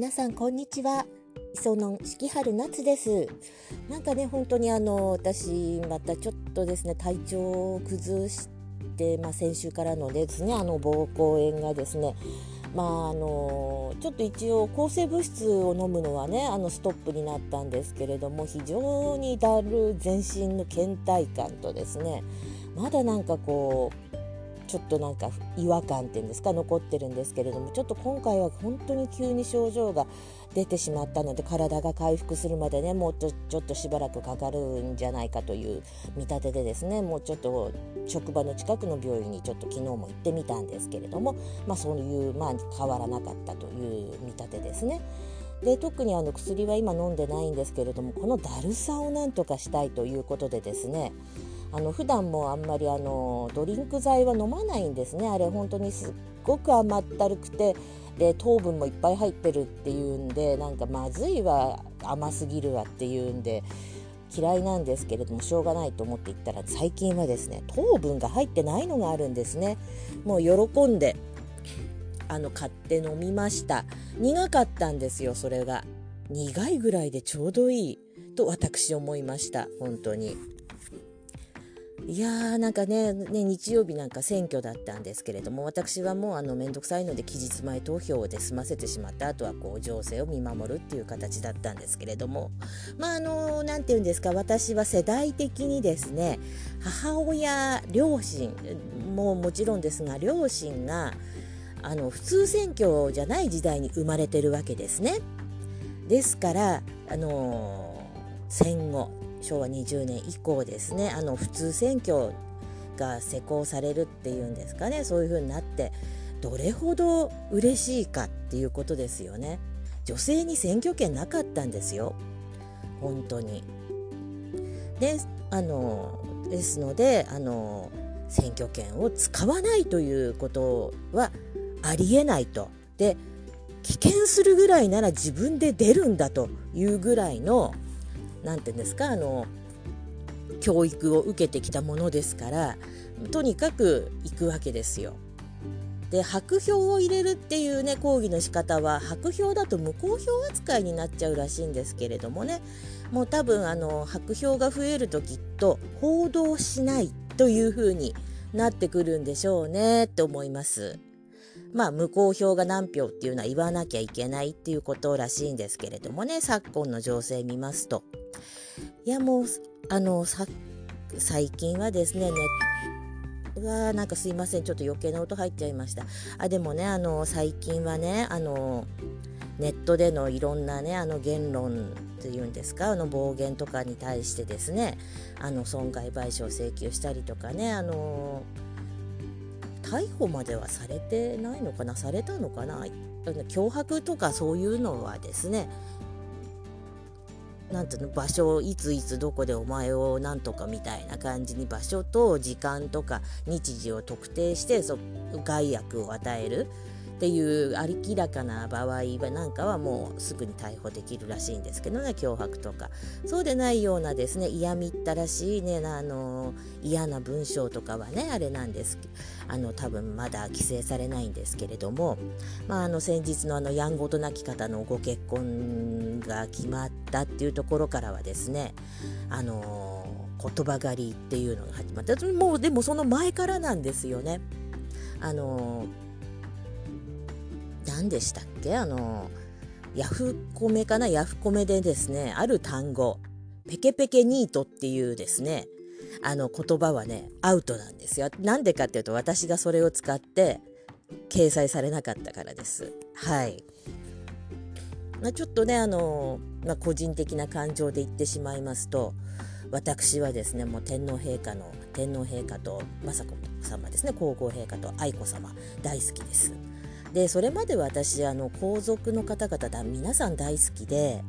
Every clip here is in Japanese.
皆さんこんにちは。磯野四季春夏です。なんかね本当にあの私またちょっとですね体調を崩してまあ、先週からのですねあの膀胱炎がですねまああのちょっと一応抗生物質を飲むのはねあのストップになったんですけれども非常にだる全身の倦怠感とですねまだなんかこうちょっとなんか違和感っていうんですか残ってるんですけれどもちょっと今回は本当に急に症状が出てしまったので体が回復するまでねもうちょちょっとしばらくかかるんじゃないかという見立てでですねもうちょっと職場の近くの病院にちょっと昨日も行ってみたんですけれども、まあ、そういう、まあ、変わらなかったという見立てですね。で特にあの薬は今飲んでないんですけれどもこのだるさをなんとかしたいということでですねあの普段もあんまりあのドリンク剤は飲まないんですね。あれ本当にすっごく甘ったるくてで糖分もいっぱい入ってるっていうんでなんかまずいわ甘すぎるわっていうんで嫌いなんですけれどもしょうがないと思って行ったら最近はですね糖分が入ってないのがあるんですね。もう喜んであの買って飲みました。苦かったんですよそれが。苦いぐらいでちょうどいいと私思いました本当にいやーなんかねね日曜日なんか選挙だったんですけれども私はもうあの面倒くさいので期日前投票で済ませてしまったあとはこう情勢を見守るっていう形だったんですけれどもまああの何て言うんですか私は世代的にですね母親両親ももちろんですが両親があの普通選挙じゃない時代に生まれてるわけですね。ですからあの戦後昭和20年以降ですねあの普通選挙が施行されるっていうんですかねそういう風になってどれほど嬉しいかっていうことですよね。女性に選挙権なかったんですよ。本当に。であのですのであの選挙権を使わないということはありえないと。で危険するぐらいなら自分で出るんだというぐらいの何て言うんですかあの教育を受けてきたものですからとにかく行くわけですよ。で白票を入れるっていうね抗議の仕方は白票だと無効票扱いになっちゃうらしいんですけれどもねもう多分あの白票が増えるときっと報道しないというふうになってくるんでしょうねって思います。まあ、無効票が何票っていうのは言わなきゃいけないっていうことらしいんですけれどもね昨今の情勢見ますといやもうあの最近はですねネわなんかすいませんちょっと余計な音入っちゃいました。あでもねあの最近はねあのネットでのいろんなねあの言論っていうんですかあの暴言とかに対してですねあの損害賠償請求したりとかねあの逮捕まではされてないのかなされたのかな脅迫とかそういうのはですねなんていうの場所いついつどこでお前をなんとかみたいな感じに場所と時間とか日時を特定してそ害悪を与える。っていう明らかな場合はなんかはもうすぐに逮捕できるらしいんですけどね脅迫とか。そうでないようなですね嫌みったらしいねあの嫌な文章とかはねあれなんですあの多分まだ規制されないんですけれども、まあ、あの先日のあのやんごとなき方のご結婚が決まったっていうところからはですねあの言葉狩りっていうのが始まった。もうでもその前からなんですよね。あの何でしたっけ？あのヤフコメかな？ヤフコメでですねある単語ペケペケニートっていうですねあの言葉はねアウトなんですよ。なんでかっていうと私がそれを使って掲載されなかったからです。はい。まあ、ちょっとねあの、まあ、個人的な感情で言ってしまいますと私はですねもう天皇陛下の天皇陛下と雅子様ですね皇后陛下と愛子様大好きです。でそれまで私あの皇族の方々だ皆さん大好きで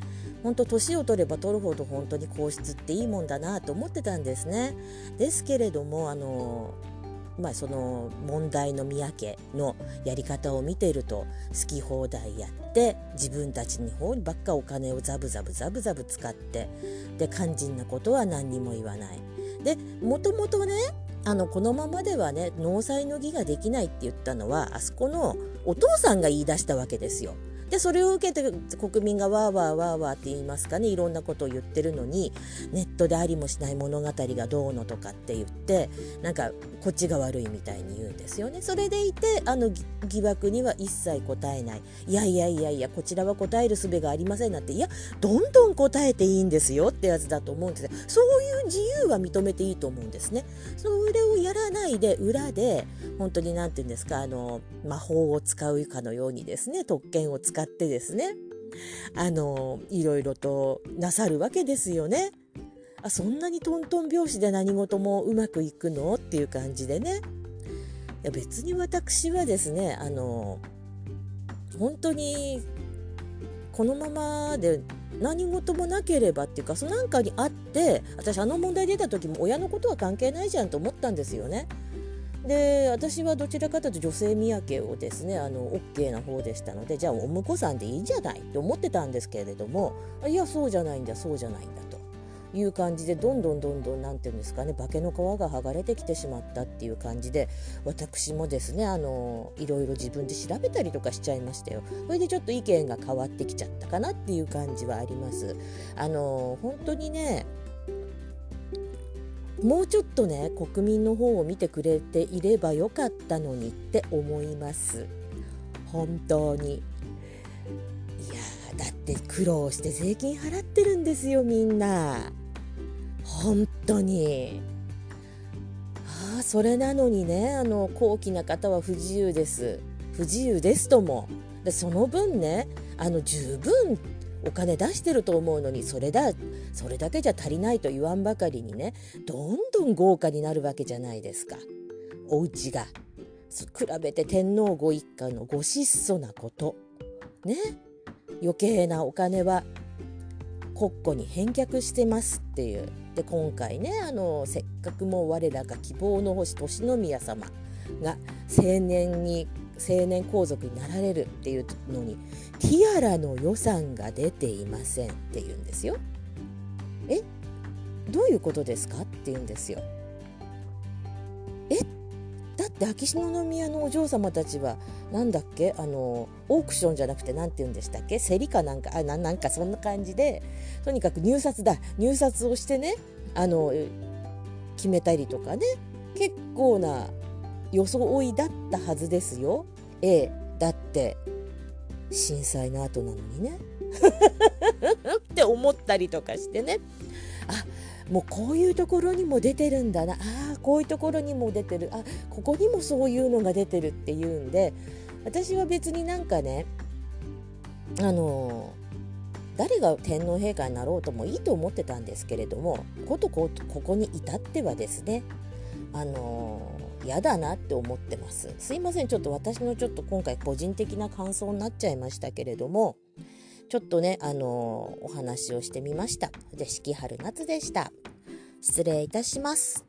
本当年を取れば取るほど本当に皇室っていいもんだなと思ってたんですね。ですけれどもあのまあ、その問題の宮家のやり方を見ていると好き放題やって自分たちに方にばっかお金をザブザブザブザブ使ってで肝心なことは何にも言わない。でもともとねあのこのままではね納采の儀ができないって言ったのはあそこのお父さんが言い出したわけですよ。でそれを受けて国民がわーわーわーわーって言いますかねいろんなことを言ってるのにネットでありもしない物語がどうのとかって言ってなんかこっちが悪いみたいに言うんですよね。それでいてあの疑惑には一切答えないいやいやいやいやこちらは答える術がありませんなんていやどんどん答えていいんですよってやつだと思うんですそういう自由は認めていいと思うんですね。それをやらないで裏で本当に何て言うんですかあの魔法を使うかのようにですね特権を使ってですねあのいろいろとなさるわけですよね。あそんなにトントン拍子で何事もうまくいくのっていう感じでねいや別に私はですねあの本当にこのままで何事もなければっていうかそのなんかにあって私あの問題出た時も親のことは関係ないじゃんと思ったんですよね。で私はどちらかというと女性宮家をですねあの OK な方でしたのでじゃあお婿さんでいいんじゃないって思ってたんですけれどもいやそうじゃないんだそうじゃないんだと。いう感じでどんどんどんどん何て言うんですかね化けの皮が剥がれてきてしまったっていう感じで私もですねあのいろいろ自分で調べたりとかしちゃいましたよ。それでちょっと意見が変わってきちゃったかなっていう感じはあります。あの本当にねもうちょっとね国民の方を見てくれていればよかったのにって思います。本当に。いやだって苦労して税金払ってるんですよみんな。本当に。ああそれなのにねあの高貴な方は不自由です。不自由ですとも。でその分ねあの十分お金出してると思うのにそれだそれだけじゃ足りないと言わんばかりにねどんどん豪華になるわけじゃないですか。お家が。比べて天皇ご一家のご質素なこと。ね。余計なお金は国庫に返却してますっていう。で今回ねあのせっかくもう我らが希望の星利宮様が青年に青年皇族になられるっていうのにティアラの予算が出ていませんって言うんですよ。え？どういうことですかって言うんですよ。え？だって秋篠宮のお嬢様たちは何だっけ？あのオークションじゃなくて何て言うんでしたっけ？競りかなんか？あななんかそんな感じでとにかく入札だ。入札をしてねあの決めたりとかね。結構な装いだったはずですよ。ええだって震災の後なのにね。って思ったりとかしてね。あもうこういうところにも出てるんだな。あこういうところにも出てる。あここにもそういうのが出てるっていうんで私は別になんかねあの誰が天皇陛下になろうともいいと思ってたんですけれどもことことここに至ってはですねあの嫌だなって思ってます。すいません。ちょっと私のちょっと今回個人的な感想になっちゃいましたけれどもちょっとねあのお話をしてみました。で四季春夏でした。失礼いたします。